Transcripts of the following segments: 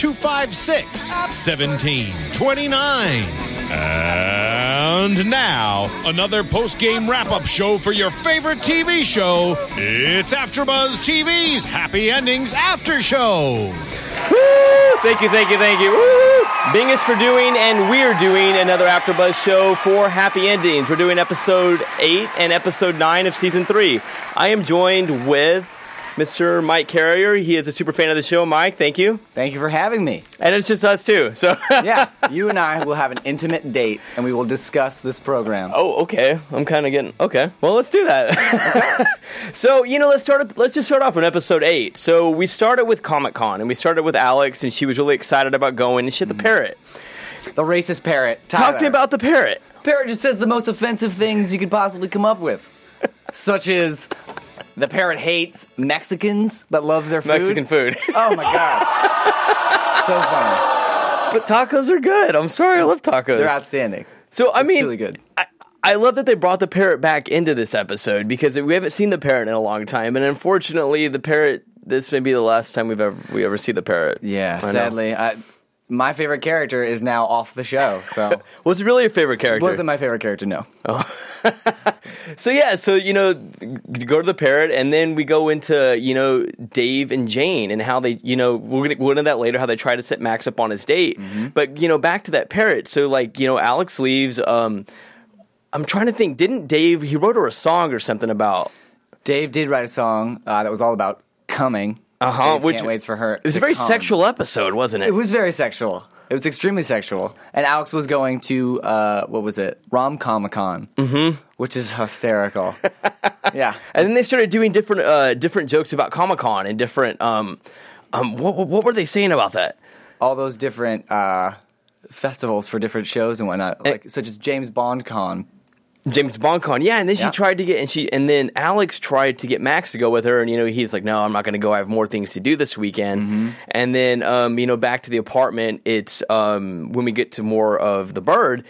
256 1729. And now, another post game wrap up show for your favorite TV show. It's AfterBuzz TV's Happy Endings After Show. Woo! Thank you, thank you, thank you. Woo! Bing is for doing, and we're doing another AfterBuzz show for Happy Endings. We're doing episode eight and episode nine of season three. I am joined with Mr. Mike Carrier. He is a super fan of the show. Mike, thank you. Thank you for having me. And it's just us two. So Yeah, you and I will have an intimate date and we will discuss this program. Oh, okay. I'm kind of getting okay. Well, let's do that. so, you know, let's start. Let's just start off with episode eight. So we started with Comic Con, and we started with Alex, and she was really excited about going, and she had the mm. parrot. The racist parrot. Talk to me about the parrot. Parrot just says the most offensive things you could possibly come up with, such as the parrot hates Mexicans but loves their food. Mexican food. Oh my god, so funny. but tacos are good. I'm sorry, I love tacos. They're outstanding. so I mean, really good. I, I love that they brought the parrot back into this episode because we haven't seen the parrot in a long time, and unfortunately, the parrot. This may be the last time we've ever we ever see the parrot. Yeah, I know. sadly, I, my favorite character is now off the show. So What's really your favorite character? wasn't my favorite character. No. So yeah, so you know, go to the parrot, and then we go into you know Dave and Jane and how they you know we're gonna go into that later how they try to set Max up on his date. Mm-hmm. But you know, back to that parrot. So like you know, Alex leaves. Um, I'm trying to think. Didn't Dave? He wrote her a song or something about. Dave did write a song uh, that was all about coming. Uh-huh, which- can't wait for her. It was a very come. sexual episode, wasn't it? It was very sexual. It was extremely sexual. And Alex was going to uh, what was it? Rom Comic Con, mm-hmm. which is hysterical. yeah, and then they started doing different uh, different jokes about Comic Con and different. Um, um, what, what were they saying about that? all those different uh, festivals for different shows and whatnot, like such as James Bond Con. James Bond con, yeah, and then she Yeah. tried to get, and she, and then Alex tried to get Max to go with her, and you know he's like, no, I'm not going to go. I have more things to do this weekend. Mm-hmm. And then, um, you know, back to the apartment. It's um, when we get to more of the bird.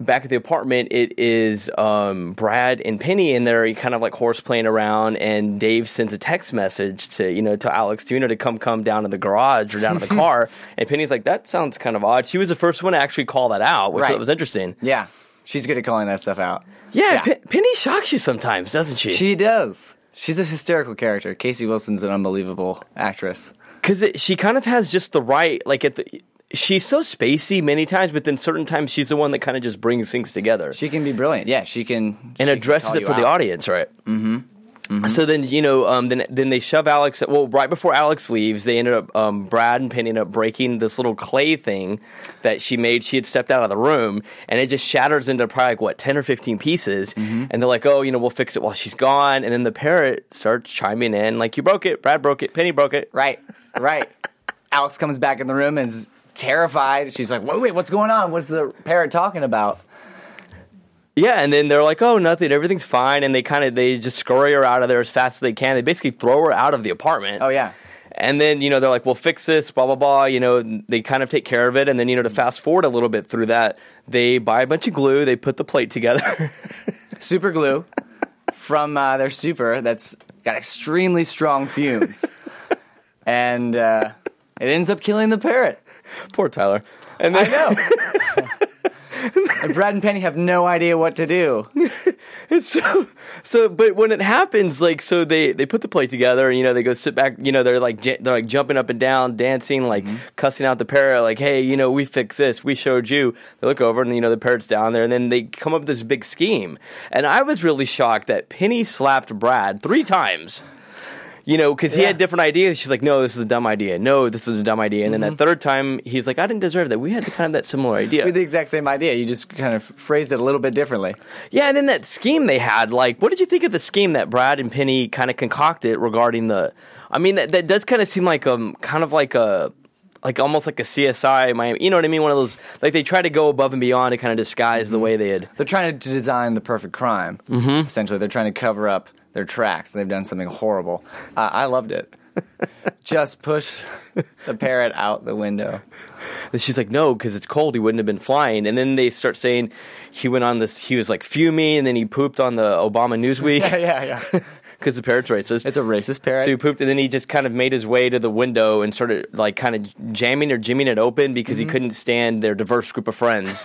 Back at the apartment, it is um, Brad and Penny, and they're kind of like horse playing around. And Dave sends a text message to you know to Alex to you know to come come down to the garage or down to the car. And Penny's like, that sounds kind of odd. She was the first one to actually call that out, which Right. was interesting. Yeah, she's good at calling that stuff out. Yeah, Yeah. Pe- Penny shocks you sometimes, doesn't she? She does. She's a hysterical character. Casey Wilson's an unbelievable actress. Because she kind of has just the right, like at the. She's so spacey many times, but then certain times she's the one that kind of just brings things together She can be brilliant. Yeah, she can. she and can addresses call it for the audience, right? Mm-hmm. Mm-hmm. So then you know, um, then then they shove Alex. Well, right before Alex leaves, they ended up um, Brad and Penny ended up breaking this little clay thing that she made. She had stepped out of the room, and it just shatters into probably like what ten or fifteen pieces. Mm-hmm. And they're like, "Oh, you know, we'll fix it while she's gone." And then the parrot starts chiming in, like, "You broke it, Brad broke it, Penny broke it." Right, right. Alex comes back in the room and is terrified. She's like, wait, wait, what's going on? What's the parrot talking about? Yeah, and then they're like, "Oh, nothing. Everything's fine." And they kind of they just scurry her out of there as fast as they can. They basically throw her out of the apartment. Oh, yeah. And then you know they're like, "We'll fix this." Blah blah blah. You know they kind of take care of it. And then you know to fast forward a little bit through that, they buy a bunch of glue. They put the plate together. Super glue from uh, their super that's got extremely strong fumes. and uh, it ends up killing the parrot. Poor Tyler. And then, I know. and Brad and Penny have no idea what to do. It's so so, but when it happens, like so, they they put the play together, and you know they go sit back. You know they're like j- they're like jumping up and down, dancing, like mm-hmm. cussing out the parrot, like hey, you know we fixed this, we showed you. They look over, and you know the parrot's down there, and then they come up with this big scheme. And I was really shocked that Penny slapped Brad three times. You know, because he Yeah. had different ideas. She's like, "No, this is a dumb idea. No, this is a dumb idea." And then that third time, he's like, "I didn't deserve that. We had kind of that similar idea." We had the exact same idea. You just kind of phrased it a little bit differently. Yeah, and then that scheme they had, like, what did you think of the scheme that Brad and Penny kind of concocted regarding the? I mean, that, that does kind of seem like um, kind of like a, like almost like a CSI Miami. You know what I mean? One of those like they try to go above and beyond to kind of disguise the way they had. They're trying to design the perfect crime. Mm-hmm. Essentially, they're trying to cover up their tracks. They've done something horrible. Uh, I loved it. just push the parrot out the window. And she's like, no, because it's cold. He wouldn't have been flying. And then they start saying he went on this. He was like fuming, and then he pooped on the Obama Newsweek Yeah, yeah, yeah. because the parrot's racist. It's a racist parrot. So he pooped, and then he just kind of made his way to the window and started like kind of jamming or jimming it open because Mm-hmm. he couldn't stand their diverse group of friends,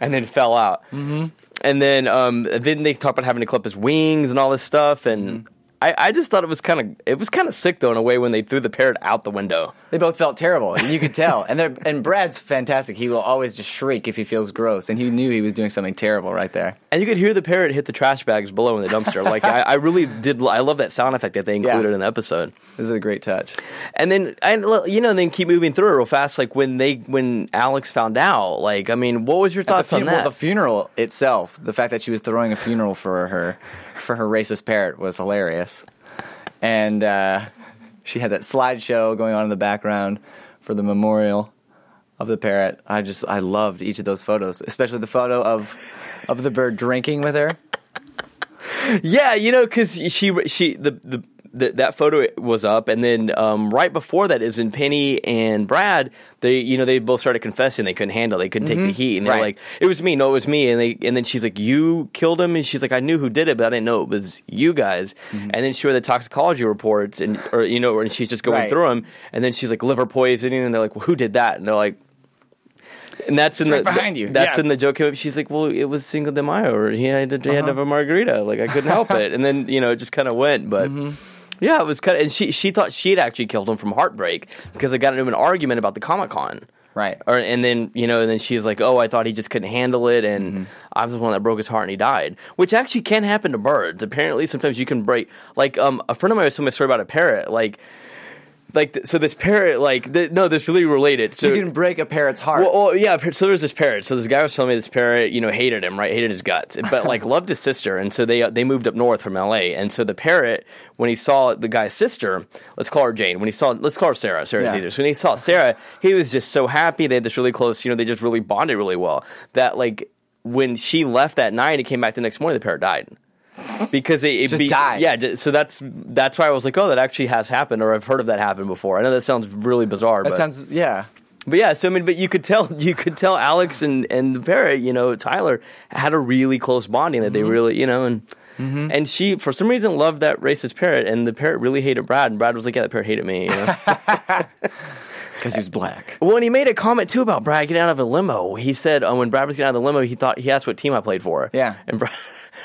and then fell out. Mm-hmm. And then, um, then they talk about having to clip his wings and all this stuff, and. Mm-hmm. I, I just thought it was kind of it was kind of sick though in a way when they threw the parrot out the window. They both felt terrible. And you could tell. And they're, and Brad's fantastic. He will always just shriek if he feels gross. And he knew he was doing something terrible right there. And you could hear the parrot hit the trash bags below in the dumpster. Like I, I really did. I love that sound effect that they included Yeah. in the episode. This is a great touch. And then, and you know, and then keep moving through it real fast. Like when they, when Alex found out, like, I mean, what was your thoughts on that? Well, the funeral itself, the fact that she was throwing a funeral for her, for her racist parrot was hilarious. And uh, she had that slideshow going on in the background for the memorial of the parrot. I just, I loved each of those photos, especially the photo of, of the bird drinking with her. yeah, you know, because she, she, the, the, that photo was up, and then um, right before that is when Penny and Brad, they, you know, they both started confessing they couldn't handle, it, they couldn't take the mm-hmm. heat, and they're Right. like, "It was me, no, it was me," and they, and then she's like, "You killed him," and she's like, "I knew who did it, but I didn't know it was you guys." Mm-hmm. And then she read the toxicology reports, and or you know, and she's just going Right. through them, and then she's like, "Liver poisoning," and they're like, "Well, who did that?" And they're like. And that's in right the behind you. That's Yeah. in the joke. She's like, "Well, it was Cinco de Mayo, or he had to, he had to uh-huh. have a margarita. Like I couldn't help it." And then you know, it just kind of went. But mm-hmm. Yeah, it was kind of. And she she thought she had actually killed him from heartbreak because they got into an argument about the Comic Con. Right. Or and then you know, and then she was like, "Oh, I thought he just couldn't handle it, and I was the one that broke his heart, and he died." Which actually can happen to birds. Apparently, sometimes you can break. Like um, a friend of mine was telling me a story about a parrot. Like, like so this parrot, like th- no, this really related. So You can break a parrot's heart. well, well, yeah. So there was this parrot. So this guy was telling me this parrot, you know, hated him, right? Hated his guts, but like loved his sister. And so they they moved up north from L.A. And so the parrot, when he saw the guy's sister, let's call her Jane. When he saw, let's call her Sarah. Sarah's Yeah. easier. So when he saw Sarah, he was just so happy. They had this really close, you know, they just really bonded really well. That like when she left that night and came back the next morning, the parrot died. Because it, it Just be, died. yeah. So that's that's why I was like, oh, that actually has happened, or I've heard of that happen before. I know that sounds really bizarre, that but sounds, yeah. but yeah, so I mean, but you could tell, you could tell Alex and and the parrot, you know, Tyler had a really close bonding that they Mm-hmm. really, you know, and and she for some reason loved that racist parrot, and the parrot really hated Brad, and Brad was like, yeah, the parrot hated me. You know? Because he was black. well, and he made a comment too about Brad getting out of a limo. He said um, when Brad was getting out of the limo, he thought he asked what team I played for. Yeah. and Brad.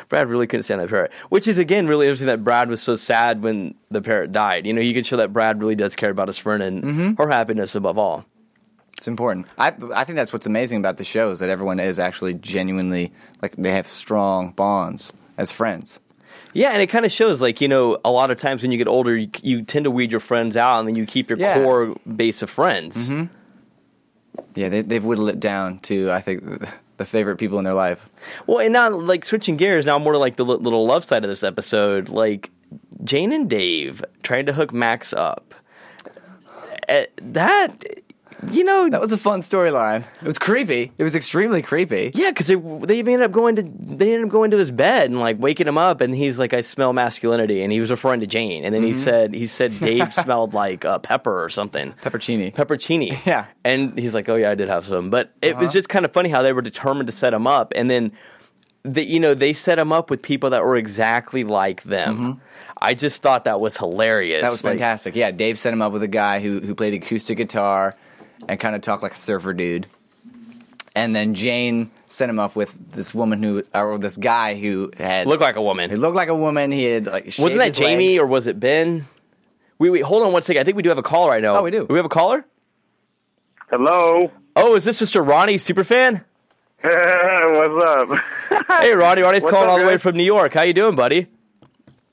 Brad really couldn't stand that parrot, which is again really interesting that Brad was so sad when the parrot died. You know, you could show that Brad really does care about his friend and Mm-hmm. her happiness above all. It's important. I I think that's what's amazing about the show is that everyone is actually genuinely like they have strong bonds as friends. Yeah, and it kind of shows, like you know, a lot of times when you get older, you, you tend to weed your friends out, and then you keep your Yeah. Mm-hmm. core base of friends. Yeah, they, they've whittled it down to I think the favorite people in their life. Well, and now, like switching gears, now more like the li- little love side of this episode. Like Jane and Dave trying to hook Max up. Eh, that, you know, That was a fun storyline. It was creepy. It was extremely creepy. Yeah, because they they ended up going to they ended up going to his bed and like waking him up, and he's like, "I smell masculinity," and he was referring to Jane, and then Mm-hmm. he said he said Dave smelled like uh, pepper or something, Peppercini. peppercini. Yeah. and he's like, "Oh yeah, I did have some," but it was Uh-huh. just kind of funny how they were determined to set him up, and then. The, you know they set him up with people that were exactly like them. I just thought that was hilarious. Mm-hmm. That was Like, fantastic. Yeah, Dave set him up with a guy who who played acoustic guitar and kind of talk like a surfer dude. And then Jane set him up with this woman who, or this guy who had looked like a woman. he looked like a woman. He had like Wasn't that his Jamie legs. or was it Ben? Wait, wait, hold on one second. I think we do have a caller right now. Oh, we do. we have a caller? Hello. Oh, is this Mr. Ronnie Superfan? What's up? Hey, Ronnie. Ronnie's What's calling up, all the way from New York. How you doing, buddy?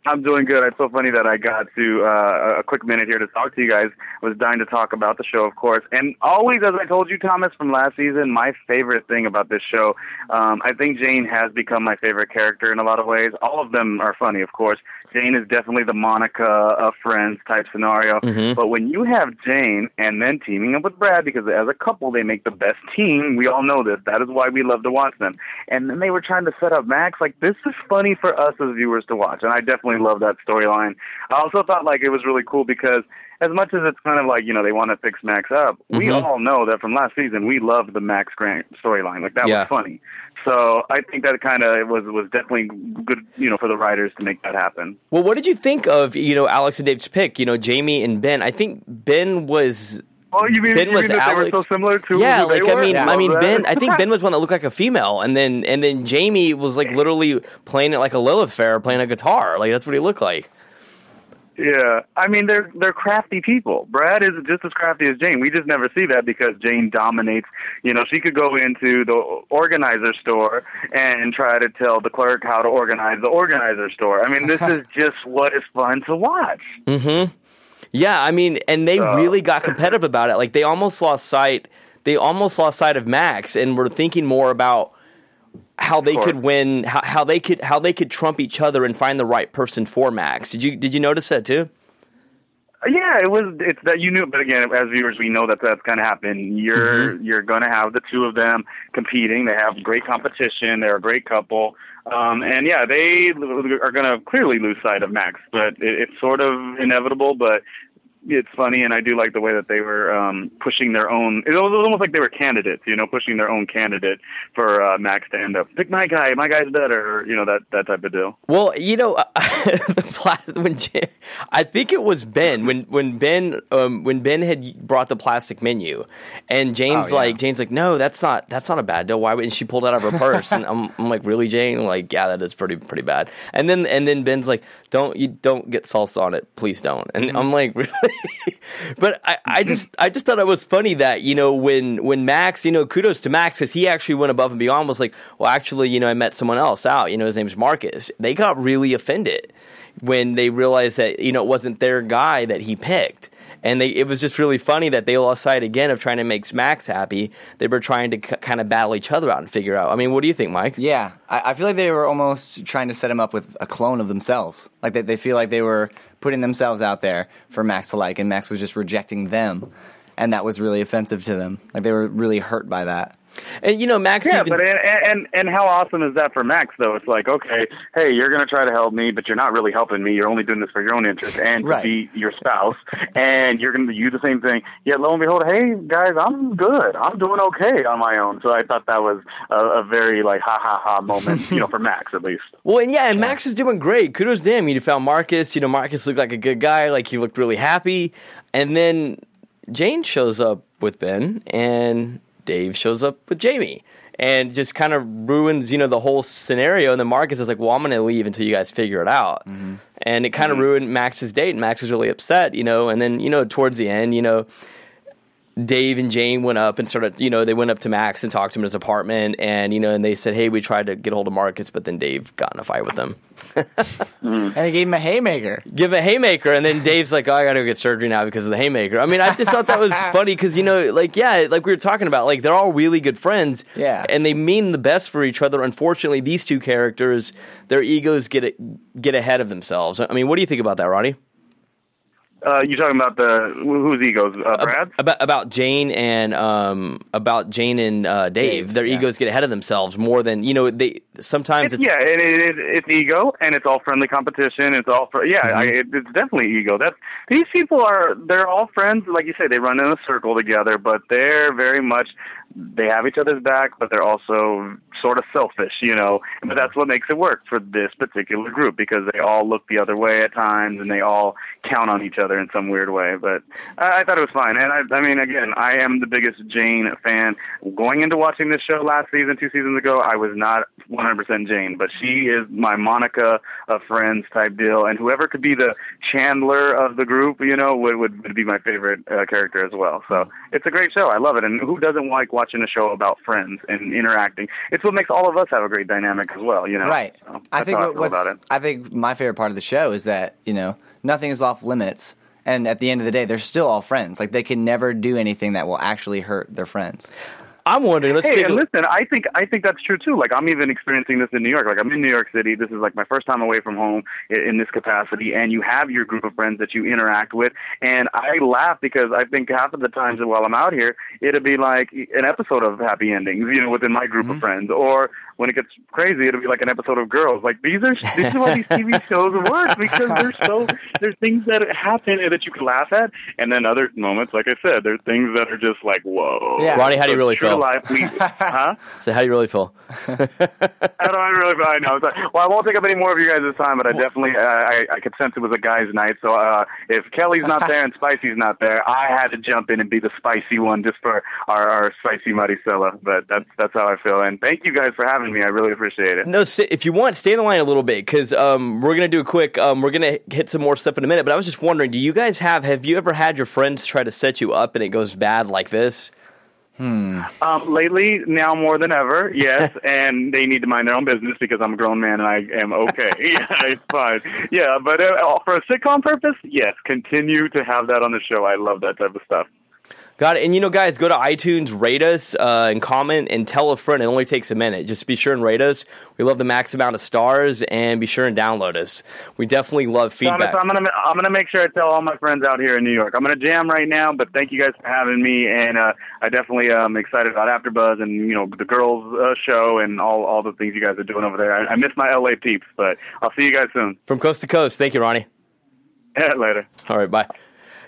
I'm doing good. It's so funny that I got to uh, a quick minute here to talk to you guys. I was dying to talk about the show, of course. And always, as I told you, Thomas, from last season, my favorite thing about this show, um, I think Jane has become my favorite character in a lot of ways. All of them are funny, of course. Jane is definitely the Monica of Friends type scenario. But when you have Jane and then teaming up with Brad, because as a couple they make the best team, we all know this. That is why we love to watch them. And then they were trying to set up Max. Like this is funny for us as viewers to watch, and I definitely love that storyline. I also thought like it was really cool because as much as it's kind of like you know they want to fix Max up, we Mhm. all know that from last season we loved the Max Grant storyline. Like that Yeah. was funny. So I think that kind of was was definitely good, you know, for the writers to make that happen. Well, what did you think of you know Alex and Dave's pick? You know, Jamie and Ben. I think Ben was. Oh, you mean, Ben you was mean Alex. were so similar to yeah, like I mean, I mean Ben. I think Ben was one that looked like a female, and then and then Jamie was like literally playing it like a Lilith Fair, playing a guitar. Like that's what he looked like. Yeah, I mean they're they're crafty people. Brad is just as crafty as Jane. We just never see that because Jane dominates. You know, she could go into the organizer store and try to tell the clerk how to organize the organizer store. I mean, this is just what is fun to watch. Mm-hmm. Yeah, I mean, and they So- really got competitive about it. Like they almost lost sight. They almost lost sight of Max, and were thinking more about how they could win, how, how they could how they could trump each other and find the right person for Max. Did you did you notice that too? Yeah, it was. It's that you knew, but again, as viewers, we know that that's going to happen. You're you're going to have the two of them competing. They have great competition. They're a great couple, um, and yeah, they are going to clearly lose sight of Max. But it, it's sort of inevitable. But it's funny, and I do like the way that they were um, pushing their own. It was almost like they were candidates, you know, pushing their own candidate for uh, Max to end up. Pick my guy. My guy's better. You know that that type of deal. Well, you know, the pla- when Ja- I think it was Ben when when Ben um, when Ben had brought the plastic menu, and Jane's Oh, yeah. like Jane's like, no, that's not that's not a bad deal. Why? would-" And she pulled it out of her purse, and I'm, I'm like, really, Jane? Like, yeah, that is pretty pretty bad. And then and then Ben's like, don't you don't get salsa on it, please don't. And I'm like, really? but I, I just I just thought it was funny that you know when when Max you know kudos to Max because he actually went above and beyond was like well actually you know I met someone else out you know his name's Marcus. They got really offended when they realized that you know it wasn't their guy that he picked and they it was just really funny that they lost sight again of trying to make Max happy. They were trying to k- kind of battle each other out and figure out. I mean what do you think Mike? Yeah, I, I feel like they were almost trying to set him up with a clone of themselves. Like they, they feel like they were putting themselves out there for Max to like, and Max was just rejecting them, and that was really offensive to them. Like they were really hurt by that. and you know Max Yeah, even but and, and and how awesome is that for Max though? It's like, okay, hey, you're gonna try to help me, but you're not really helping me. You're only doing this for your own interest and Right. to be your spouse, and you're gonna do the same thing. Yet lo and behold, hey guys, I'm good. I'm doing okay on my own. So I thought that was a, a very like ha ha ha moment, you know, for Max at least. Well, and yeah, and Max is doing great. Kudos to him. He found Marcus. You know, Marcus looked like a good guy. Like he looked really happy. And then Jane shows up with Ben, and Dave shows up with Jamie, and just kind of ruins you know the whole scenario. And then Marcus is like, "Well, I'm going to leave until you guys figure it out." Mm-hmm. And it kind of mm-hmm. ruined Max's date. And Max was really upset, you know. And then you know, towards the end, you know. Dave and Jane went up and sort of, you know, they went up to Max and talked to him in his apartment, and you know, and they said, "Hey, we tried to get hold of Marcus, but then Dave got in a fight with them." And they gave him a haymaker. give him a haymaker, and then Dave's like, "Oh, I got to go get surgery now because of the haymaker." I mean, I just thought that was funny because you know, like, yeah, like we were talking about, like they're all really good friends, Yeah. and they mean the best for each other. Unfortunately, these two characters, their egos get get ahead of themselves. I mean, what do you think about that, Ronnie? Uh, you talking about the whose egos? Uh, Brad's? About about Jane and um about Jane and uh, Dave, Dave, their yeah. egos get ahead of themselves more than you know. They sometimes It's, it's, yeah, it, it, it, it's ego, and it's all friendly competition. It's all for yeah, I, it, it's definitely ego. That's these people are they're all friends. Like you say, they run in a circle together, but they're very much they have each other's back, but they're also sort of selfish, you know. But that's what makes it work for this particular group because they all look the other way at times and they all count on each other in some weird way. But I, I thought it was fine. And I, I mean, again, I am the biggest Jane fan. Going into watching this show last season, two seasons ago, I was not 100% Jane, but she is my Monica of Friends type deal. And whoever could be the Chandler of the group, you know, would would, would be my favorite uh, character as well. So it's a great show. I love it. And who doesn't like watching a show about friends and interacting? It's what makes all of us have a great dynamic as well. You know, Right. So I think what, feel what's about it. I think my favorite part of the show is that you know nothing is off limits, and at the end of the day, they're still all friends. Like they can never do anything that will actually hurt their friends. I'm wondering. Let's Hey, and listen, I think I think that's true too. Like I'm even experiencing this in New York. Like I'm in New York City. This is like my first time away from home in, in this capacity, and you have your group of friends that you interact with. And I laugh because I think half of the times that while I'm out here, it'll be like an episode of Happy Endings, you know, within my group of mm-hmm. friends, or when it gets crazy, it'll be like an episode of Girls. Like these are this is why these TV shows work because they're so there's things that happen that you can laugh at, and then other moments, like I said, there's things that are just like whoa. Yeah. Ronnie, how do you really feel? Life, we, huh? So how do you really feel? I don't really I know. So, well, I won't take up any more of you guys' time, but I definitely uh, I, I could sense it was a guys' night. So uh, if Kelly's not there and Spicy's not there, I had to jump in and be the spicy one just for our, our spicy Maricela. But that's that's how I feel. And thank you guys for having me. I really appreciate it. No, si- if you want, stay in the line a little bit because um, we're gonna do a quick. Um, we're gonna hit some more stuff in a minute. But I was just wondering, do you guys have? Have you ever had your friends try to set you up and it goes bad like this? Um, lately, now more than ever, yes, and they need to mind their own business because I'm a grown man and I am okay. yeah, it's fine. Yeah, but uh, for a sitcom purpose, yes, continue to have that on the show. I love that type of stuff. Got it. And you know, guys, go to iTunes, rate us, uh, and comment, and tell a friend. It only takes a minute. Just be sure and rate us. We love the max amount of stars, and be sure and download us. We definitely love feedback. I'm gonna I'm gonna make sure I tell all my friends out here in New York. I'm gonna jam right now, but thank you guys for having me, and uh, I definitely am excited about AfterBuzz and you know the girls uh, show and all all the things you guys are doing over there. I, I miss my LA peeps, but I'll see you guys soon. From coast to coast. Thank you, Ronnie. Later. All right, bye.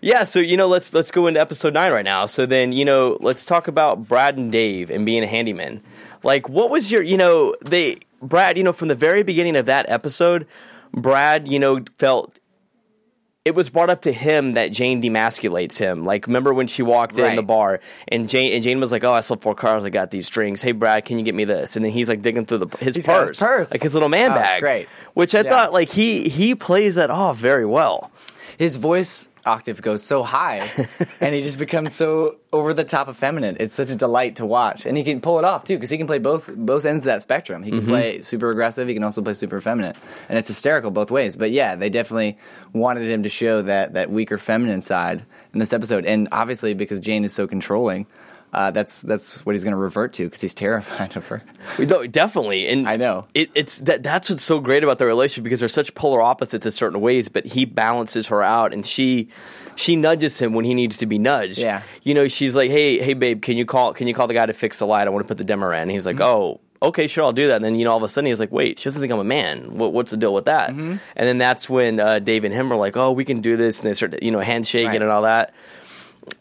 Yeah, so you know, let's let's go into episode nine right now. So then, you know, let's talk about Brad and Dave and being a handyman. Like, what was your, you know, they Brad, you know, from the very beginning of that episode, Brad, you know, felt it was brought up to him that Jane demasculates him. Like, remember when she walked in the bar and Jane and Jane was like, "Oh, I sold four cars. I got these drinks. Hey, Brad, can you get me this?" And then he's like digging through the his He's purse, his purse. like his little man Oh, bag, great. Which I Yeah. thought like he he plays that off very well. His voice octave goes so high, and he just becomes so over the top effeminate. It's such a delight to watch, and he can pull it off too because he can play both both ends of that spectrum. He can mm-hmm. play super aggressive. He can also play super feminine, and it's hysterical both ways. But yeah, they definitely wanted him to show that that weaker feminine side in this episode, and obviously because Jane is so controlling. Uh, that's that's what he's going to revert to because he's terrified of her. We No, definitely, and I know. it, it's that. That's what's so great about their relationship because they're such polar opposites in certain ways. But he balances her out, and she she nudges him when he needs to be nudged. Yeah. you know, she's like, "Hey, hey, babe, can you call? Can you call the guy to fix the light? I want to put the dimmer in." And he's like, Mm-hmm. "Oh." Okay, sure, I'll do that. And then you know, all of a sudden, he's like, "Wait, she doesn't think I'm a man. What, what's the deal with that?" Mm-hmm. And then that's when uh, Dave and him are like, "Oh, we can do this," and they start, you know, handshaking Right. and all that.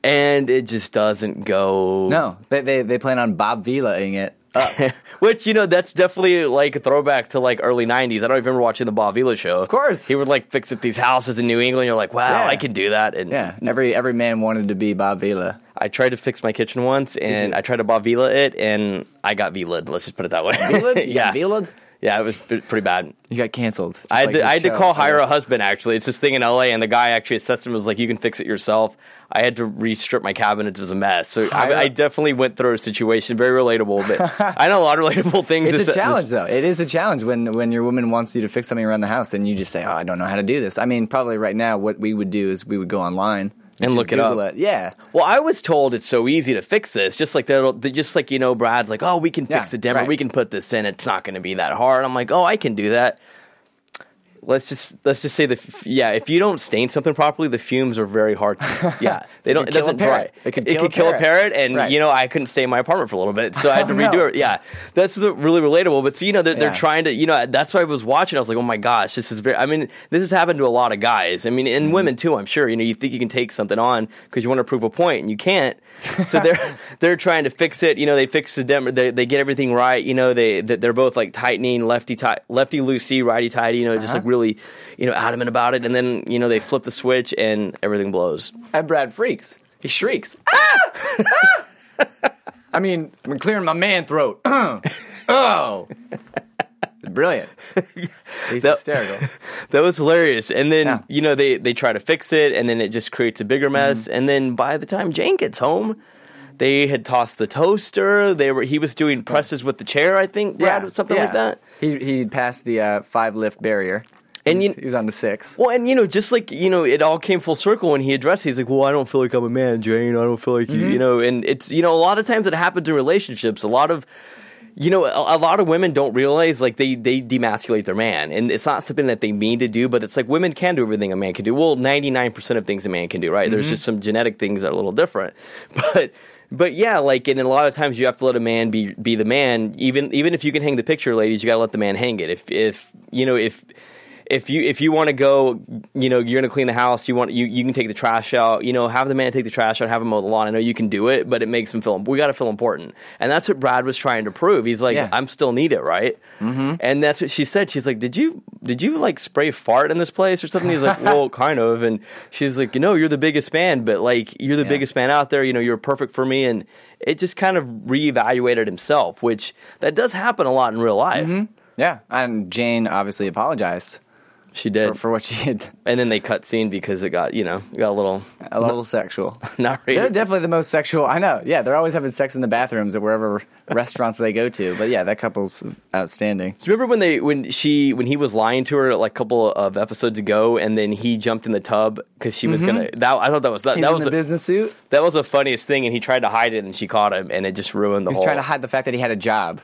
And it just doesn't go. No, they they, they plan on Bob Vila-ing it up. Which you know that's definitely like a throwback to like early '90s. I don't even remember watching the Bob Vila show. Of course. he would like fix up these houses in New England. You're like, wow, Yeah. I can do that. And yeah, every every man wanted to be Bob Vila. I tried to fix my kitchen once, and you? I tried to Bob Vila it, and I got Vila'd. Let's just put it that way. Vila'd? Yeah, got Vila'd? Yeah, it was pretty bad. You got canceled. I had, like to, I had to call hire a husband. Actually, it's this thing in LA, and the guy actually assessed him was like, "You can fix it yourself." I had to re-strip my cabinets. it was a mess. So I, I definitely went through a situation, very relatable. But I know a lot of relatable things. It's a challenge, though. It is a challenge when when your woman wants you to fix something around the house, and you just say, "Oh, I don't know how to do this." I mean, probably right now, what we would do is we would go online And just look it Google up. Yeah, Well, I was told it's so easy to fix this. Just like they'll, just like you know, Brad's like, oh, we can fix Yeah, the dimmer, right. we can put this in. It's not going to be that hard. I'm like, oh, I can do that. Let's just let's just say the yeah. If you don't stain something properly, the fumes are very hard. to Yeah, they don't. It a doesn't dry. It can kill a kill a parrot. parrot, and Right. you know I couldn't stay in my apartment for a little bit, so I had to Oh, redo no. it. Yeah, that's the, really relatable. But so you know they're, they're trying to you know that's why I was watching. I was like, oh my gosh, this is very. I mean, this has happened to a lot of guys. I mean, and Mm-hmm. women too. I'm sure. You know, you think you can take something on because you want to prove a point, and you can't. So they're they're trying to fix it. You know, they fix the dem- they they get everything right. You know, they they- they're both like tightening lefty tight, lefty loosey, righty tighty. You know, just Uh-huh. like really you know adamant about it. And then you know they flip the switch and everything blows. And Brad freaks. He shrieks. Ah! Ah! I mean, I'm clearing my man throat. oh. Brilliant. He's That- hysterical. That was hilarious. And then, Yeah. Mm-hmm. you know, they, they try to fix it, and then it just creates a bigger mess. And then by the time Jane gets home, they had tossed the toaster. They were he was doing presses with the chair, I think, Brad, something like that. He he passed the uh, five lift barrier, And he, you- he was on the six. Well, and you know, just like you know, it all came full circle when he addressed. it. He's like, "Well, I don't feel like I'm a man, Jane. I don't feel like you." Mm-hmm. You know, and it's you know, a lot of times it happens in relationships. A lot of you know, a, a lot of women don't realize like they they demasculate their man, and it's not something that they mean to do. But it's like women can do everything a man can do. Well, ninety nine percent of things a man can do, right? There's mm-hmm. just some genetic things that are a little different, but. But yeah, like and a lot of times you have to let a man be be the man. Even even if you can hang the picture, ladies, you got to let the man hang it. If if you know if if you if you want to go, you know, you're going to clean the house. You want you you can take the trash out. You know, have the man take the trash out, have him mow the lawn. I know you can do it, but it makes him feel we got to feel important, and that's what Brad was trying to prove. He's like, Yeah. I'm still need it, right? Mm-hmm. And that's what she said. She's like, did you did you like spray fart in this place or something? He's like, well, kind of. And she's like, you know, you're the biggest man, but like you're the Yeah. biggest man out there. You know, you're perfect for me, and it just kind of reevaluated himself, which that does happen a lot in real life. Yeah, and Jane obviously apologized She did. for, for what she had. and then they cut scene because it got you know got a little A little sexual. not really. They're definitely the most sexual. I know. Yeah, they're always having sex in the bathrooms at wherever restaurants they go to. But yeah, that couple's outstanding. Do you remember when they when she when he was lying to her like a couple of episodes ago, and then he jumped in the tub because she was mm-hmm. gonna. That I thought that was that, He's that in was a, business suit. that was the funniest thing, and he tried to hide it, and she caught him, and it just ruined the He was whole. trying to hide the fact that he had a job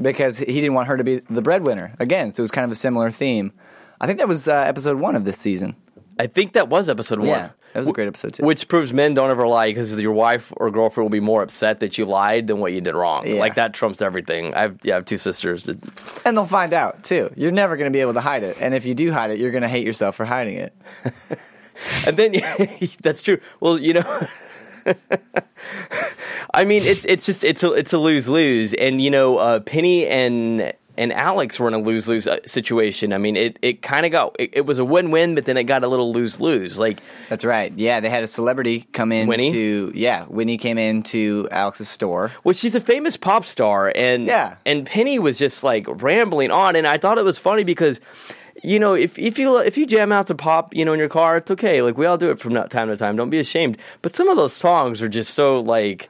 because he didn't want her to be the breadwinner. Again, so it was kind of a similar theme. I think that was uh, episode one of this season. I think that was episode one. Yeah, that was a great episode too. Which proves men don't ever lie because your wife or girlfriend will be more upset that you lied than what you did wrong. Yeah. Like that trumps everything. I have yeah, I have two sisters. That, and they'll find out too. You're never going to be able to hide it, and if you do hide it, you're going to hate yourself for hiding it. And then that's true. Well, you know, I mean, it's it's just it's a it's a lose lose, and you know, uh, Penny and and Alex were in a lose lose uh, situation. I mean, it it kind of got it, it was a win win, but then it got a little lose lose. Like That's right. Yeah, they had a celebrity come in Winnie? to yeah, Winnie came into Alex's store. Well, she's a famous pop star, and Yeah. and Penny was just like rambling on, and I thought it was funny because, you know, if if you if you jam out to pop, you know, in your car, it's okay. Like we all do it from time to time. Don't be ashamed. But some of those songs are just so like.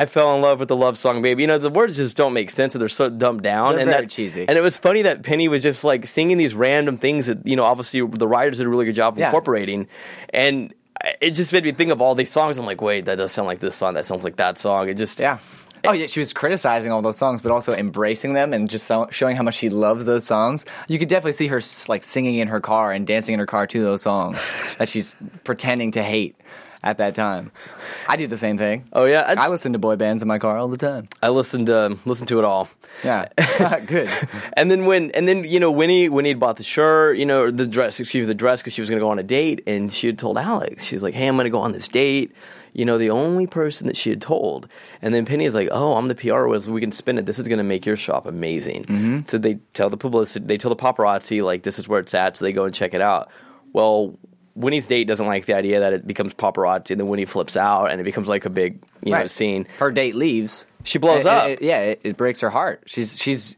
I fell in love with the love song, baby. You know, the words just don't make sense, and they're so dumbed down. They're and very that, cheesy. And it was funny that Penny was just like singing these random things that you know, obviously the writers did a really good job of Yeah. incorporating, and it just made me think of all these songs. I'm like, wait, that does sound like this song. That sounds like that song. It just Yeah. Oh yeah, she was criticizing all those songs, but also embracing them and just so, showing how much she loved those songs. You could definitely see her like singing in her car and dancing in her car to those songs that she's pretending to hate at that time. I do the same thing. Oh yeah, I listen to boy bands in my car all the time. I listened to listened to it all. Yeah, good. And then when and then you know Winnie Winnie had bought the shirt, you know the dress, excuse me, the dress because she was going to go on a date, and she had told Alex, she was like, "Hey, I'm going to go on this date." You know, the only person that she had told, and then Penny is like, "Oh, I'm the PR was we can spin it. This is going to make your shop amazing." Mm-hmm. So they tell the publicity, they tell the paparazzi like, "This is where it's at," so they go and check it out. Well. Winnie's date doesn't like the idea that it becomes paparazzi, and then Winnie flips out, and it becomes like a big, you know, scene. Her date leaves. She blows It- up. it- yeah, it, it breaks her heart. She's she's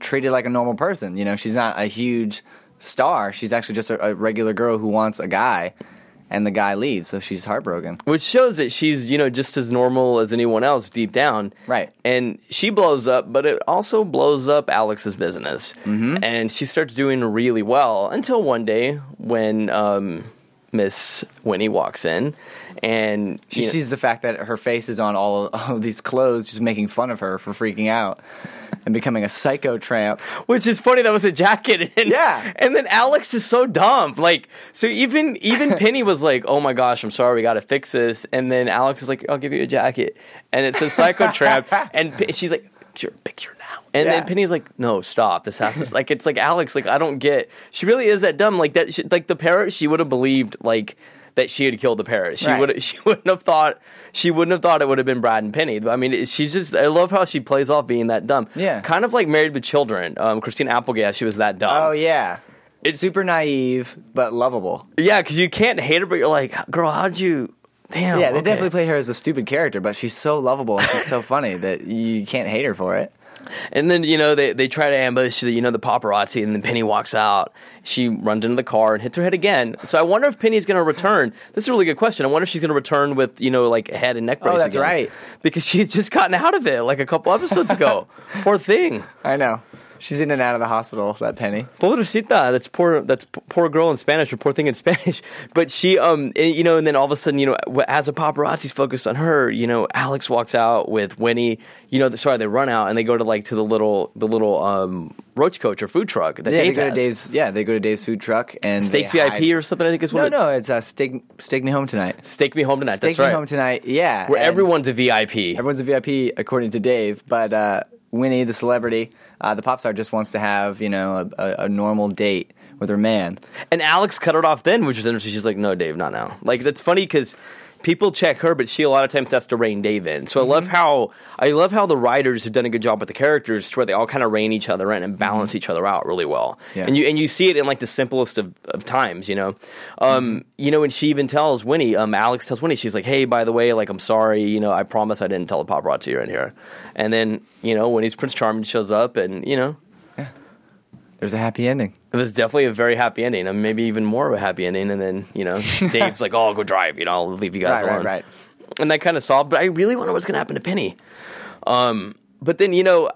treated like a normal person. You know, she's not a huge star. She's actually just a, a regular girl who wants a guy, and the guy leaves, so she's heartbroken. which shows that she's you know just as normal as anyone else deep down Right. and she blows up but it also blows up alex's business Mm-hmm. and she starts doing really well until one day when um Miss Winnie walks in, and She you know- sees the fact that her face is on all of, all of these clothes, just making fun of her for freaking out and becoming a psycho tramp. Which is funny. That was a jacket. And, Yeah. And then Alex is so dumb. Like, so even even Penny was like, "Oh my gosh, I'm sorry, we got to fix this." And then Alex is like, "I'll give you a jacket," and it's a psycho tramp. And P- she's like, "Picture, picture now." And Yeah. then Penny's like, "No, stop. This has to." like, it's like Alex. Like, I don't get. She really is that dumb. Like that. She, like the parrot. She would have believed like. That she had killed the parrot. She Right. would. She wouldn't have thought. She wouldn't have thought it would have been Brad and Penny. I mean, she's just. I love how she plays off being that dumb. Yeah. Kind of like Married with Children. Um, Christina Applegate. She was that dumb. Oh yeah, It's- super naive but lovable. Yeah, because you can't hate her, but you're like, girl, how'd you? Damn. Yeah, they okay. definitely play her as a stupid character, but she's so lovable and she's so funny that you can't hate her for it. And then you know they they try to ambush the you know the paparazzi, and then Penny walks out. She runs into the car and hits her head again. So I wonder if Penny's going to return. This is a really good question. I wonder if she's going to return with you know like a head and neck oh, brace. Oh, that's again. right. Because she's just gotten out of it like a couple episodes ago. Poor thing. I know. She's in and out of the hospital, that Penny. Pobrecita, that's poor. That's poor girl in Spanish or poor thing in Spanish. But she, um, you know, and then all of a sudden, you know, as a paparazzi's focused on her, you know, Alex walks out with Winnie. You know, the, sorry, they run out and they go to like to the little, the little um, roach coach or food truck that Yeah, Dave they go has. to Dave's. Yeah, they go to Dave's food truck and Steak VIP hide- or something. I think is what No, it's. no, it's uh, steak. Steak me home tonight. Steak me home tonight. Steak that's me right. home tonight. Yeah, Where everyone's a VIP. everyone's a VIP according to Dave, but uh, Winnie, the celebrity, uh, the pop star, just wants to have you know a, a, a normal date with her man. And Alex cut it off then, which was interesting. She's like, "No, Dave, not now." Like that's funny because people check her, but she a lot of times has to rein Dave in. So I love Mm-hmm. how I love how the writers have done a good job with the characters, to where they all kind of rein each other in and balance each other out really well. Mm-hmm. Yeah. And you and you see it in like the simplest of, of times, you know. Um, Mm-hmm. You know, and she even tells Winnie, um, Alex tells Winnie, she's like, "Hey, by the way, like I'm sorry, you know, I promise I didn't tell the paparazzi you're in here." And then you know, Winnie's Prince Charming shows up, and you know, There's a happy ending. it was definitely a very happy ending, and maybe even more of a happy ending. And then you know, Dave's like, "Oh, I'll go drive. You know, I'll leave you guys Right, right, alone." right. And that kind of solved. But I really wonder what's going to happen to Penny. Um, but then you know,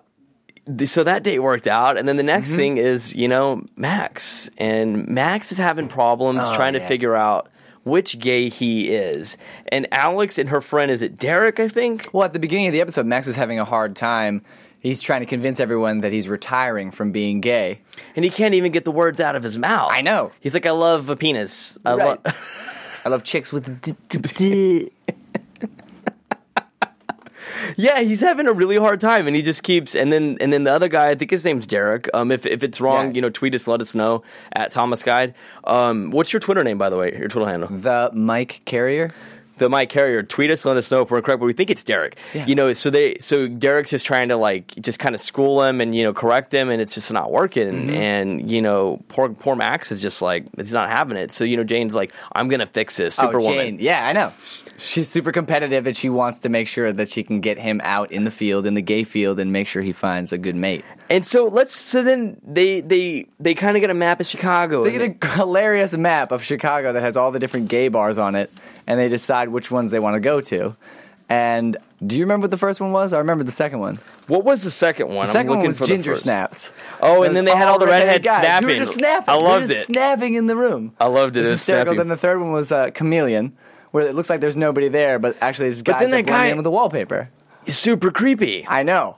so that date worked out, and then the Mm-hmm. next thing is you know Max, and Max is having problems Oh, trying to yes. figure out which gay he is. And Alex and her friend is it Derek? I think. Well, at the beginning of the episode, Max is having a hard time. He's trying to convince everyone that he's retiring from being gay. And he can't even get the words out of his mouth. I know. He's like, I love a penis. I Right. love. I love chicks with. D- d- d- Yeah, he's having a really hard time, and he just keeps. And then, and then the other guy, I think his name's Derek. Um, if if it's wrong, Yeah. you know, tweet us, let us know at Thomas Guide. Um, what's your Twitter name, by the way? Your Twitter handle? the Mike Carrier. The Mike Carrier. Tweet us, let us know if we're incorrect, but we think it's Derek. Yeah. You know, so they, so Derek's just trying to like just kind of school him and you know correct him, and it's just not working. Mm-hmm. And you know, poor poor Max is just like it's not having it. So you know, Jane's like, I'm gonna fix this, Superwoman. Oh, Jane. Yeah, I know. She's super competitive and she wants to make sure that she can get him out in the field, in the gay field, and make sure he finds a good mate. And so let's. So then they they they kind of get a map of Chicago. They get a hilarious map of Chicago that has all the different gay bars on it, and they decide which ones they want to go to. And do you remember what the first one was? I remember the second one. What was the second one? The I'm second one was for Ginger. Snaps. Oh, and then they had all the redheads guys snapping. were just snapping. I loved it. Snapping in the room. I loved it. It was hysterical. snappy. Then the third one was uh, Chameleon, where it looks like there's nobody there, but actually it's guys then that that guy- in with the wallpaper. Super creepy. I know.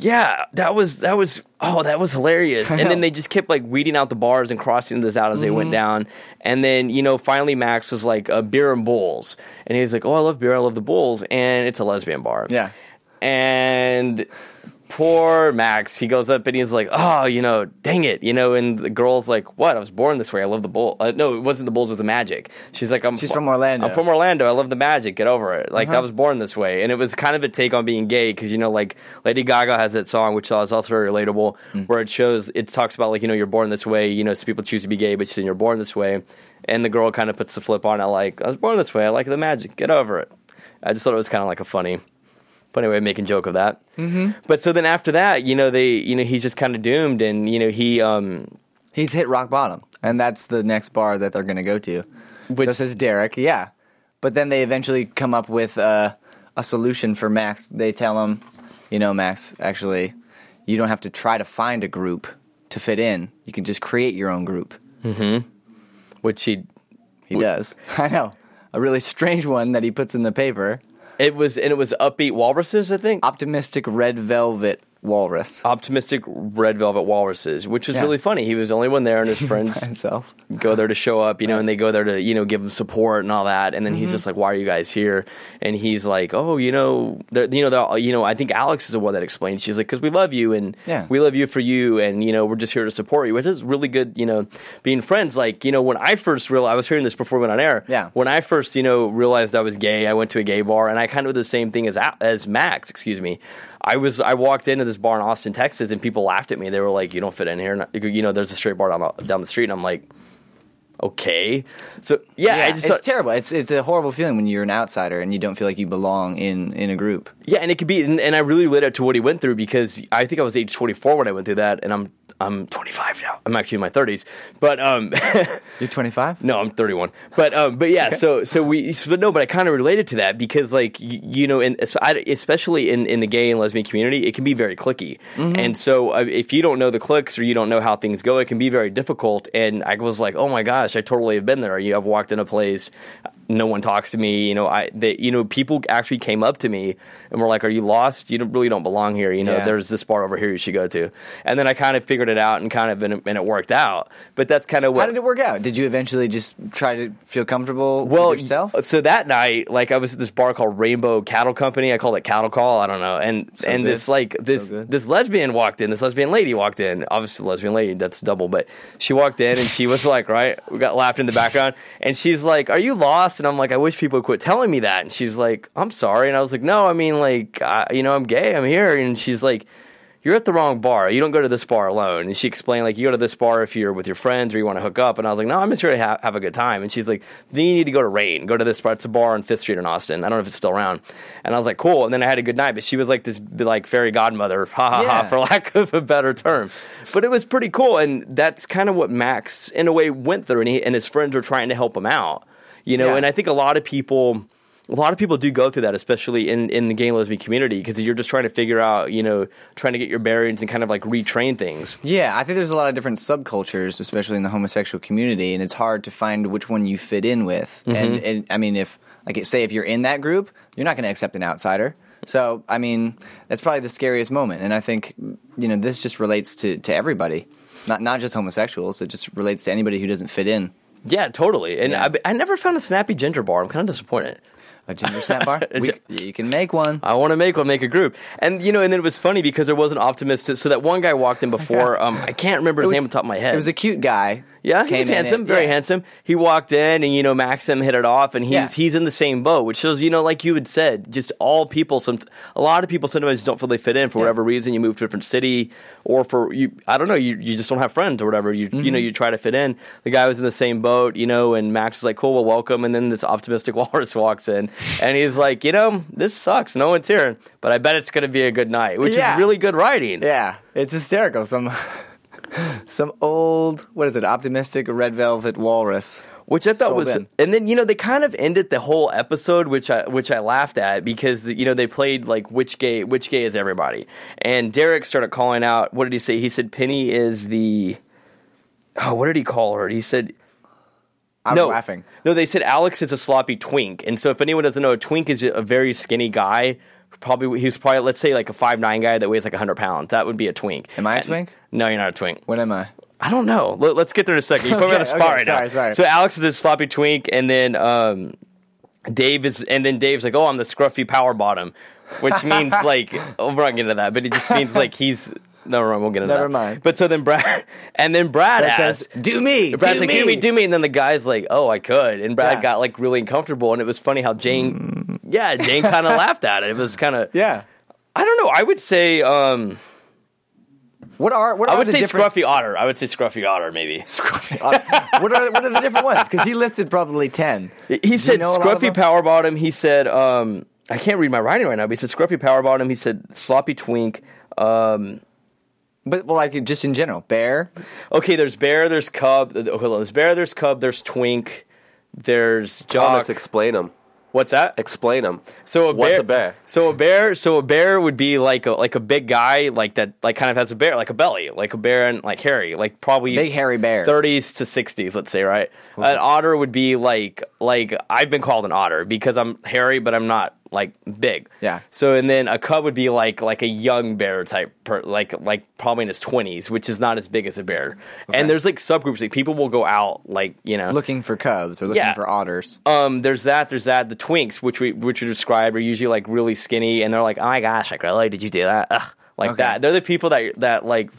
Yeah, that was that was oh that was hilarious. And then they just kept like weeding out the bars and crossing this out as they Mm-hmm. went down. And then you know finally Max was like uh, beer and bulls, and he's like, oh I love beer, I love the bulls, and it's a lesbian bar. Yeah. and poor Max, he goes up and he's like, "Oh, you know, dang it, you know." And the girl's like, "What? I was born this way. I love the bull." Uh, no, it wasn't the bulls. It was the magic. She's like, "I'm." She's from Orlando. Uh-huh. I'm from Orlando. I love the magic. Get over it. Like I was born this way, and it was kind of a take on being gay because you know, like Lady Gaga has that song, which is also very relatable, Mm. where it shows it talks about like you know you're born this way. You know, some people choose to be gay, but you're born this way. And the girl kind of puts the flip on it, like I was born this way. I like the magic. Get over it. I just thought it was kind of like a funny funny way of making joke of that. Mm-hmm. But so then after that, you know, they, you know, he's just kind of doomed, and you know, he, um, He's hit rock bottom, and that's the next bar that they're going to go to. Which- so says Derek, yeah. But then they eventually come up with uh, a solution for Max. They tell him, you know, Max, actually, you don't have to try to find a group to fit in. You can just create your own group. which he, He does. I know. A really strange one that he puts in the paper. It was and it was upbeat walruses, I think. Optimistic red velvet walrus. Optimistic red velvet walruses, which was Yeah. really funny. He was the only one there, and his friends himself. go there to show up, you know, and they go there to, you know, give him support and all that. And then Mm-hmm. he's just like, "Why are you guys here?" And he's like, "Oh, you know, you know, you know." I think Alex is the one that explains. She's like, "Because we love you, and Yeah. we love you for you, and you know, we're just here to support you," which is really good. You know, being friends. Like, you know, when I first realized, I was hearing this before we went on air. Yeah. When I first, you know, realized I was gay, I went to a gay bar, and I kind of did the same thing as as Max. Excuse me. I was I walked into this bar in Austin, Texas, and people laughed at me. They were like, "You don't fit in here." You know, there's a straight bar down the, down the street, and I'm like, "Okay." So yeah, I just it's terrible. It's it's a horrible feeling when you're an outsider and you don't feel like you belong in in a group. yeah, and it could be, and, and I really related to what he went through because I think I was age 24 when I went through that, and I'm I'm 25 now. I'm actually in my 30s, but um. You're 25. No, I'm 31. But um, but yeah, so so we but no, but I kind of related to that because like you, you know, in, especially in in the gay and lesbian community, it can be very cliquey, and so uh, if you don't know the cliques or you don't know how things go, it can be very difficult. And I was like, oh my gosh, I totally have been there. You have walked in a place. No one talks to me. You know, I they, you know people actually came up to me and were like, "Are you lost? You don't, really don't belong here. You know, Yeah. there's this bar over here you should go to." And then I kind of figured it out and kind of and it, and it worked out. But that's kind of what How did it work out? Did you eventually just try to feel comfortable well, with yourself? So that night, like I was at this bar called Rainbow Cattle Company. I called it Cattle Call. I don't know. And So and good. this like this good. this lesbian walked in. This lesbian lady walked in. Obviously, lesbian lady. That's double. But she walked in and she was like, right. We got laughed in the background, and she's like, "Are you lost?" And I'm like, "I wish people would quit telling me that." And she's like, "I'm sorry." And I was like, "No, I mean like, I, you know, I'm gay. I'm here." And she's like. You're at the wrong bar. You don't go to this bar alone. And she explained, like, you go to this bar if you're with your friends or you want to hook up. And I was like, no, I'm just here to ha- have a good time. And she's like, then you need to go to Rain. Go to this bar. It's a bar on Fifth Street in Austin. I don't know if it's still around. And I was like, cool. And then I had a good night. But she was like this, like, fairy godmother, ha ha ha, for lack of a better term. But it was pretty cool. And that's kind of what Max, in a way, went through. And, he, and his friends were trying to help him out. You know, Yeah. and I think a lot of people a lot of people do go through that, especially in, in the gay and lesbian community, because you're just trying to figure out, you know, trying to get your bearings and kind of like retrain things. Yeah, I think there's a lot of different subcultures, especially in the homosexual community, and it's hard to find which one you fit in with. Mm-hmm. And, and I mean, if like say if you're in that group, you're not going to accept an outsider. So I mean, that's probably the scariest moment. And I think you know this just relates to to everybody, not not just homosexuals. It just relates to anybody who doesn't fit in. Yeah, totally. And Yeah. I, I never found a snappy ginger bar. I'm kind of disappointed. A ginger snap bar, we, you can make one. I want to make one, make a group, and you know, and then it was funny because there was an optimist. So that one guy walked in before. Um, I can't remember his It name on top of my head. It was a cute guy. Yeah, he was handsome, and- very yeah. handsome. He walked in, and you know, Maxim hit it off, and he's Yeah. he's in the same boat, which shows you know, like you had said, just all people. Some a lot of people sometimes don't feel they fit in for Yeah. whatever reason. You move to a different city, or for you, I don't know, you you just don't have friends or whatever. You you Mm-hmm. know, you try to fit in. The guy was in the same boat, you know, and Max is like, "Cool, well, welcome." And then this optimistic walrus walks in, and he's like, "You know, this sucks. No one's here, but I bet it's going to be a good night," which is really good writing. Yeah, it's hysterical. Some some old what is it? Optimistic red velvet walrus. which I thought Strolled was, in. and then you know they kind of ended the whole episode, which I which I laughed at because you know they played like which gay which gay is everybody, and Derek started calling out. What did he say? He said Penny is the. Oh, what did he call her? He said I'm no, laughing. No, they said Alex is a sloppy twink, and so if anyone doesn't know, a twink is a very skinny guy. Probably he was probably let's say like a five nine guy that weighs like hundred pounds. That would be a twink. Am I a And- twink? No, you're not a twink. What am I? I don't know. Let, us get there in a second. You put me on the spot okay, right sorry, now. sorry. So Alex is a sloppy twink, and then um, Dave is, and then Dave's like, "Oh, I'm the scruffy power bottom," which means like, oh, we're not getting into that, but it just means like he's. Never mind, we'll get into Never that. mind. But so then Brad, and then Brad That asks, says, "Do me, Brad's do like, do me, do me, and then the guy's like, oh, I could, and Brad Yeah. got like really uncomfortable, and it was funny how Jane, yeah, Jane kind of laughed at it. It was kind of, Yeah. I don't know. I would say, um, What are what are the different I are would the say different? Scruffy Otter. I would say Scruffy Otter, maybe. Scruffy. Uh, what are what are the different ones? Because he listed probably ten. He said know a lot of scruffy them? power bottom. He said um, I can't read my writing right now, but he said scruffy power bottom. He said sloppy twink. Um, But well, like just in general, bear. okay, there's bear, there's cub. uh, Okay, there's bear, there's cub, there's twink, there's jock. Thomas, explain them. What's that? Explain them. So a What's bear, a bear? So a bear. So a bear would be like a like a big guy, like that, like kind of has a bear, like a belly, like a bear and like hairy, like probably Big hairy bear. thirties to sixties, let's say, right? An otter would be like like I've been called an otter because I'm hairy, but I'm not like big. Yeah. So and then a cub would be like like a young bear type, per, like like probably in his twenties, which is not as big as a bear. And there's like subgroups, like people will go out, like you know, Looking for cubs or looking Yeah. for otters. um, there's that. There's that. The twinks, which we which are described, are usually like really skinny, and they're like, "Oh my gosh, like really? Did you do that?" Ugh, like Okay. that. They're the people that that like.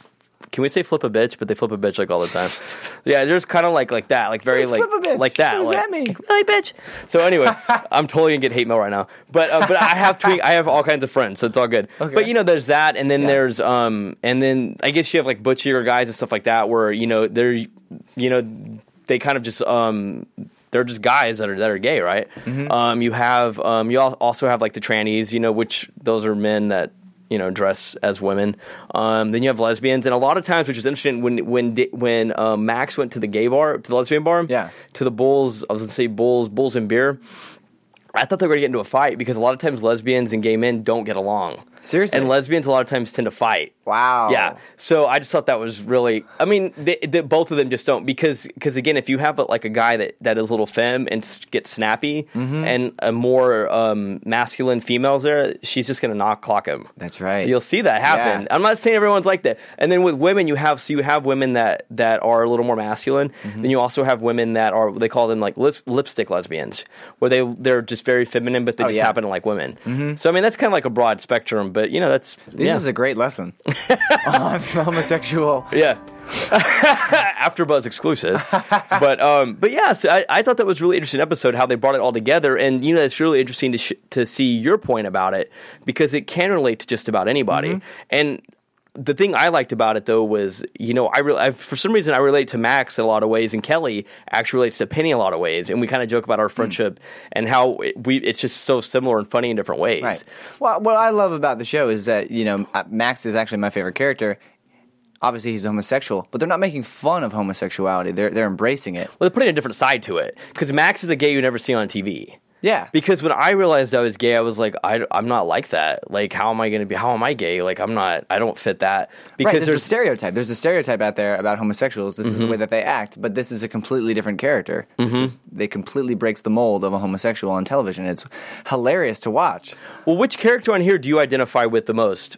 Can we say flip a bitch? But they flip a bitch like all the time. yeah, there's kind of like like that, like very What's like bitch? like that. What does like, that mean? Really, bitch. So anyway, I'm totally gonna get hate mail right now. But uh, but I have twink. I have all kinds of friends, so it's all good. Okay. But you know, there's that, and then there's um, and then I guess you have like butchier guys and stuff like that, where you know they're you know they kind of just um they're just guys that are that are gay, right? Mm-hmm. Um, you have um, you also have like the trannies, you know, which those are men that you know dress as women. Um, then you have lesbians, and a lot of times, which is interesting, when when when um, Max went to the gay bar, to the lesbian bar, Yeah. to the Bulls, I was gonna say Bulls, Bulls and beer. I thought they were gonna get into a fight because a lot of times lesbians and gay men don't get along. Seriously? and lesbians a lot of times tend to fight. Wow. Yeah. So I just thought that was really. I mean, they, they, both of them just don't because because again, if you have a, like a guy that, that is a little femme and gets snappy, Mm-hmm. and a more um, masculine female's there, she's just gonna knock clock him. That's right. You'll see that happen. Yeah. I'm not saying everyone's like that. And then with women, you have so you have women that that are a little more masculine. Mm-hmm. Then you also have women that are they call them like lis- lipstick lesbians, where they they're just very feminine, but they just Oh, yeah. Mm-hmm. happen to like women. So I mean, that's kind of like a broad spectrum. But you know, that's This yeah. is a great lesson on homosexual. Yeah. AfterBuzz exclusive, but um, but yeah, so I, I thought that was a really interesting episode how they brought it all together, and you know it's really interesting to sh- to see your point about it because it can relate to just about anybody. And the thing I liked about it though was you know I, re- I for some reason I relate to Max in a lot of ways, and Kelly actually relates to Penny in a lot of ways, and we kind of joke about our friendship and how it, we it's just so similar and funny in different ways. Right. Well, what I love about the show is that you know uh, Max is actually my favorite character. Obviously, he's homosexual, but they're not making fun of homosexuality. They're they're embracing it. Well, they're putting a different side to it because Max is a gay you never see on TV. Yeah. Because when I realized I was gay, I was like, I, am not like that. Like, how am I going to be? How am I gay? Like, I'm not. I don't fit that. Because right, there's, a stereotype. There's a stereotype out there about homosexuals. This is the mm-hmm. way that they act, but this is a completely different character. This mm-hmm. is, they completely breaks the mold of a homosexual on television. It's hilarious to watch. well, which character on here do you identify with the most?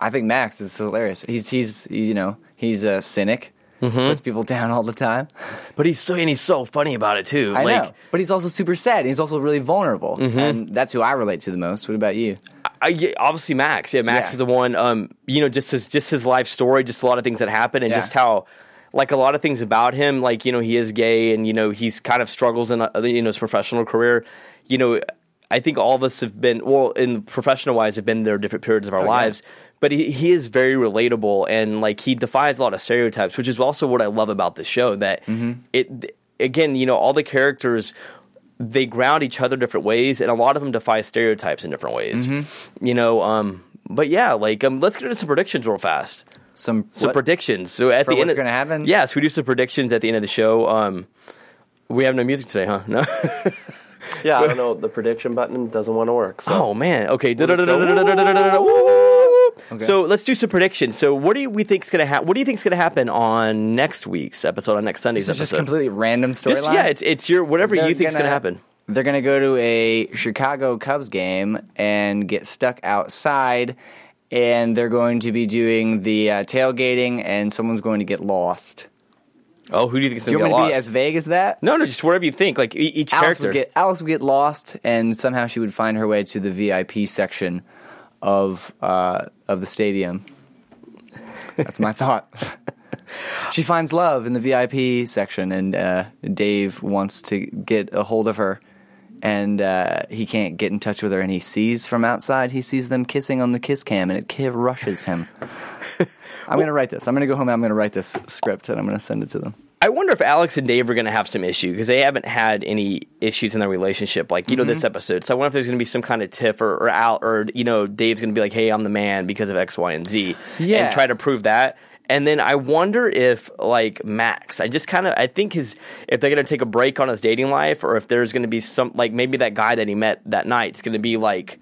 I think Max is hilarious. He's he's you know he's a cynic, puts people down all the time. But he's so and he's so funny about it too. I like, know, but he's also super sad. He's also really vulnerable, and that's who I relate to the most. What about you? I, yeah, obviously Max. Yeah, Max Yeah. is the one. Um, you know, just his just his life story, just a lot of things that happen, and Yeah. just how. Like a lot of things about him, like you know, he is gay, and you know, he's kind of struggles in uh, you know his professional career. You know, I think all of us have been well in professional wise have been there different periods of our Oh, yeah. Lives. But he, he is very relatable, and like he defies a lot of stereotypes, which is also what I love about the show. That Mm-hmm. it again, you know, all the characters they ground each other different ways, and a lot of them defy stereotypes in different ways. Mm-hmm. You know, um, but yeah, like um, let's get into some predictions real fast. Some Some what? predictions. So at For the end, what's of- gonna happen? Yes, we do some predictions at the end of the show. Um, we have no music today, huh? No. Yeah, I don't know. The prediction button doesn't want to work. So oh man. Okay. just go, So let's do some predictions. So what do you, we is gonna happen? What do you think's gonna happen on next week's episode? On next Sunday's is just episode? completely random storyline. yeah, it's it's your whatever They're you think's gonna happen. They're gonna go to a Chicago Cubs game and get stuck outside, and they're going to be doing the uh, tailgating, and someone's going to get lost. Oh, who do you Do you gonna want get to lost? be as vague as that? no, no, just whatever you think. Like each Alice character. would get Alice would get lost, and somehow she would find her way to the VIP section of uh, of the stadium. That's my thought. she finds love in the VIP section, and uh, Dave wants to get a hold of her, and uh, he can't get in touch with her. And he sees from outside, he sees them kissing on the kiss cam, and it rushes him. I'm going to write this. I'm going to go home and I'm going to write this script, and I'm going to send it to them. I wonder if Alex and Dave are going to have some issue because they haven't had any issues in their relationship, like you know Mm-hmm. this episode. So I wonder if there's going to be some kind of tiff or, or Al or you know Dave's going to be like, "Hey, I'm the man because of X, Y, and Z," Yeah. and try to prove that. And then I wonder if like Max, I just kind of I think his if they're gonna take a break on his dating life, or if there's gonna be some like maybe that guy that he met that night is gonna be like.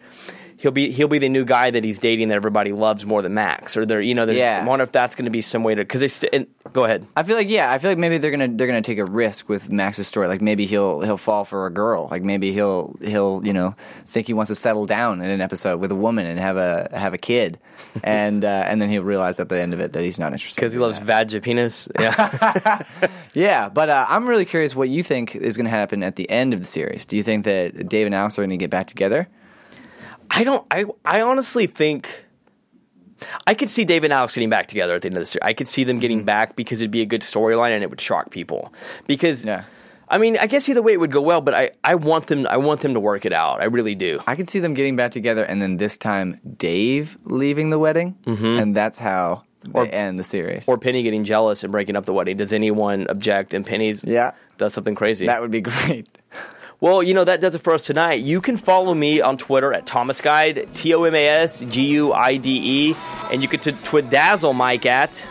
He'll be he'll be the new guy that he's dating that everybody loves more than Max, or they're you know there's, Yeah. I wonder if that's going to be some way to because they st- and, go ahead. I feel like yeah, I feel like maybe they're gonna they're gonna take a risk with Max's story. Like maybe he'll he'll fall for a girl. Like maybe he'll he'll you know think he wants to settle down in an episode with a woman and have a have a kid, and uh, and then he'll realize at the end of it that he's not interested Because he loves that. vaginas. Yeah. Yeah, but uh, I'm really curious what you think is going to happen at the end of the series. Do you think that Dave and Alex are going to get back together? I don't. I I honestly think I could see Dave and Alex getting back together at the end of the series. I could see them getting mm-hmm. back because it'd be a good storyline and it would shock people. Because Yeah. I mean, I guess either way it would go well, but I, I want them I want them to work it out. I really do. I could see them getting back together, and then this time Dave leaving the wedding, mm-hmm. and that's how they end the series. Or Penny getting jealous and breaking up the wedding. Does anyone object? And Penny's Yeah. does something crazy. that would be great. Well, you know, that does it for us tonight. You can follow me on Twitter at Thomas Guide, T O M A S G U I D E, and you can t- twidazzle Mike at.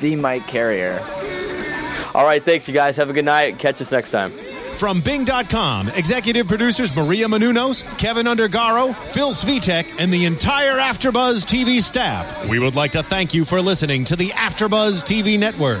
The Mike Carrier. All right, thanks, you guys. Have a good night. Catch us next time. From Bing.com, executive producers Maria Menounos, Kevin Undergaro, Phil Svitek, and the entire Afterbuzz TV staff, we would like to thank you for listening to the Afterbuzz TV network.